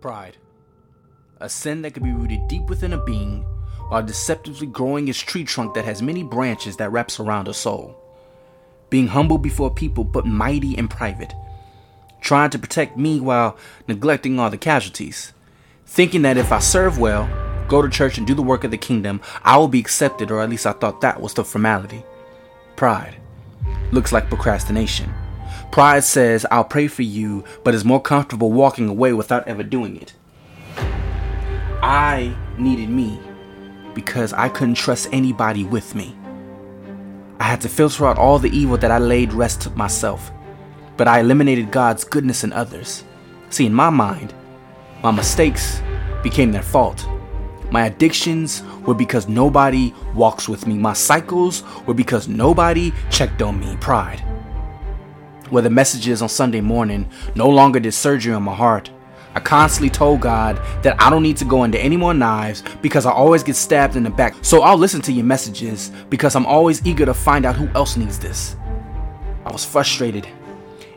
Pride. A sin that can be rooted deep within a being while deceptively growing its tree trunk that has many branches that wraps around a soul. Being humble before people but mighty in private. Trying to protect me while neglecting all the casualties. Thinking that if I serve well, go to church and do the work of the kingdom, I will be accepted, or at least I thought that was the formality. Pride. Looks like procrastination. Pride says, I'll pray for you, but is more comfortable walking away without ever doing it. I needed me because I couldn't trust anybody with me. I had to filter out all the evil that I laid rest myself, but I eliminated God's goodness in others. See, in my mind, my mistakes became their fault. My addictions were because nobody walks with me. My cycles were because nobody checked on me. Pride. Where the messages on Sunday morning no longer did surgery on my heart. I constantly told God that I don't need to go into any more knives because I always get stabbed in the back. So I'll listen to your messages because I'm always eager to find out who else needs this. I was frustrated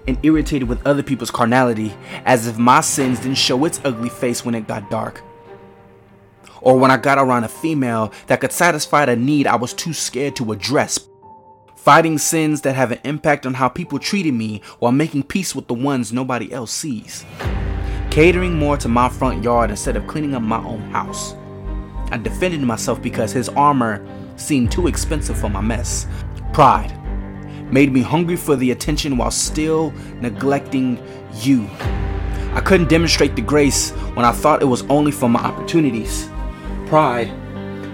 and irritated with other people's carnality as if my sins didn't show its ugly face when it got dark. Or when I got around a female that could satisfy the need I was too scared to address. Fighting sins that have an impact on how people treated me while making peace with the ones nobody else sees catering more to my front yard instead of cleaning up my own house. I defended myself because his armor seemed too expensive for my mess. Pride made me hungry for the attention while still neglecting you. I couldn't demonstrate the grace when I thought it was only for my opportunities. Pride,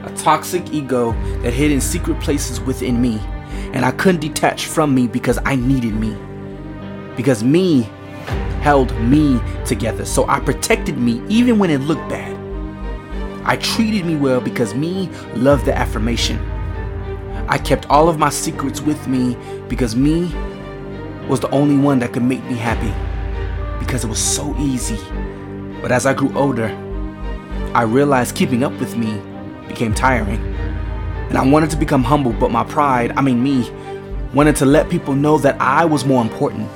a toxic ego that hid in secret places within me, and I couldn't detach from me because I needed me. Because me held me together, so I protected me even when it looked bad. I treated me well because me loved the affirmation. I kept all of my secrets with me because me was the only one that could make me happy because it was so easy. But as I grew older, I realized keeping up with me became tiring. And I wanted to become humble, but my pride, I mean me, wanted to let people know that I was more important.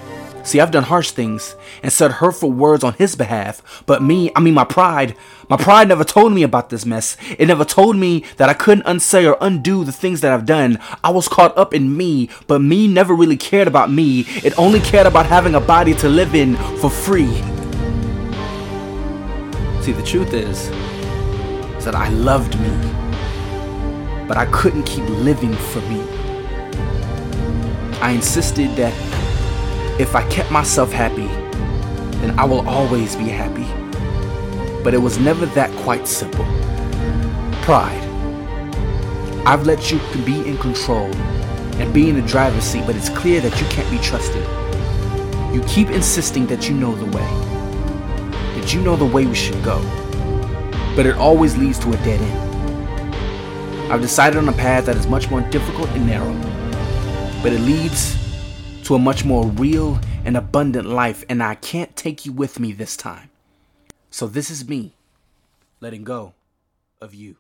See, I've done harsh things and said hurtful words on his behalf, but me, I mean my pride, my pride never told me about this mess. It never told me that I couldn't unsay or undo the things that I've done. I was caught up in me, but me never really cared about me. It only cared about having a body to live in for free. See, the truth is, is that I loved me, but I couldn't keep living for me. I insisted that if I kept myself happy, then I will always be happy. But it was never that quite simple. Pride. I've let you be in control and be in the driver's seat, but it's clear that you can't be trusted. You keep insisting that you know the way, that you know the way we should go, but it always leads to a dead end. I've decided on a path that is much more difficult and narrow, but it leads to a much more real and abundant life, and I can't take you with me this time. So, this is me letting go of you.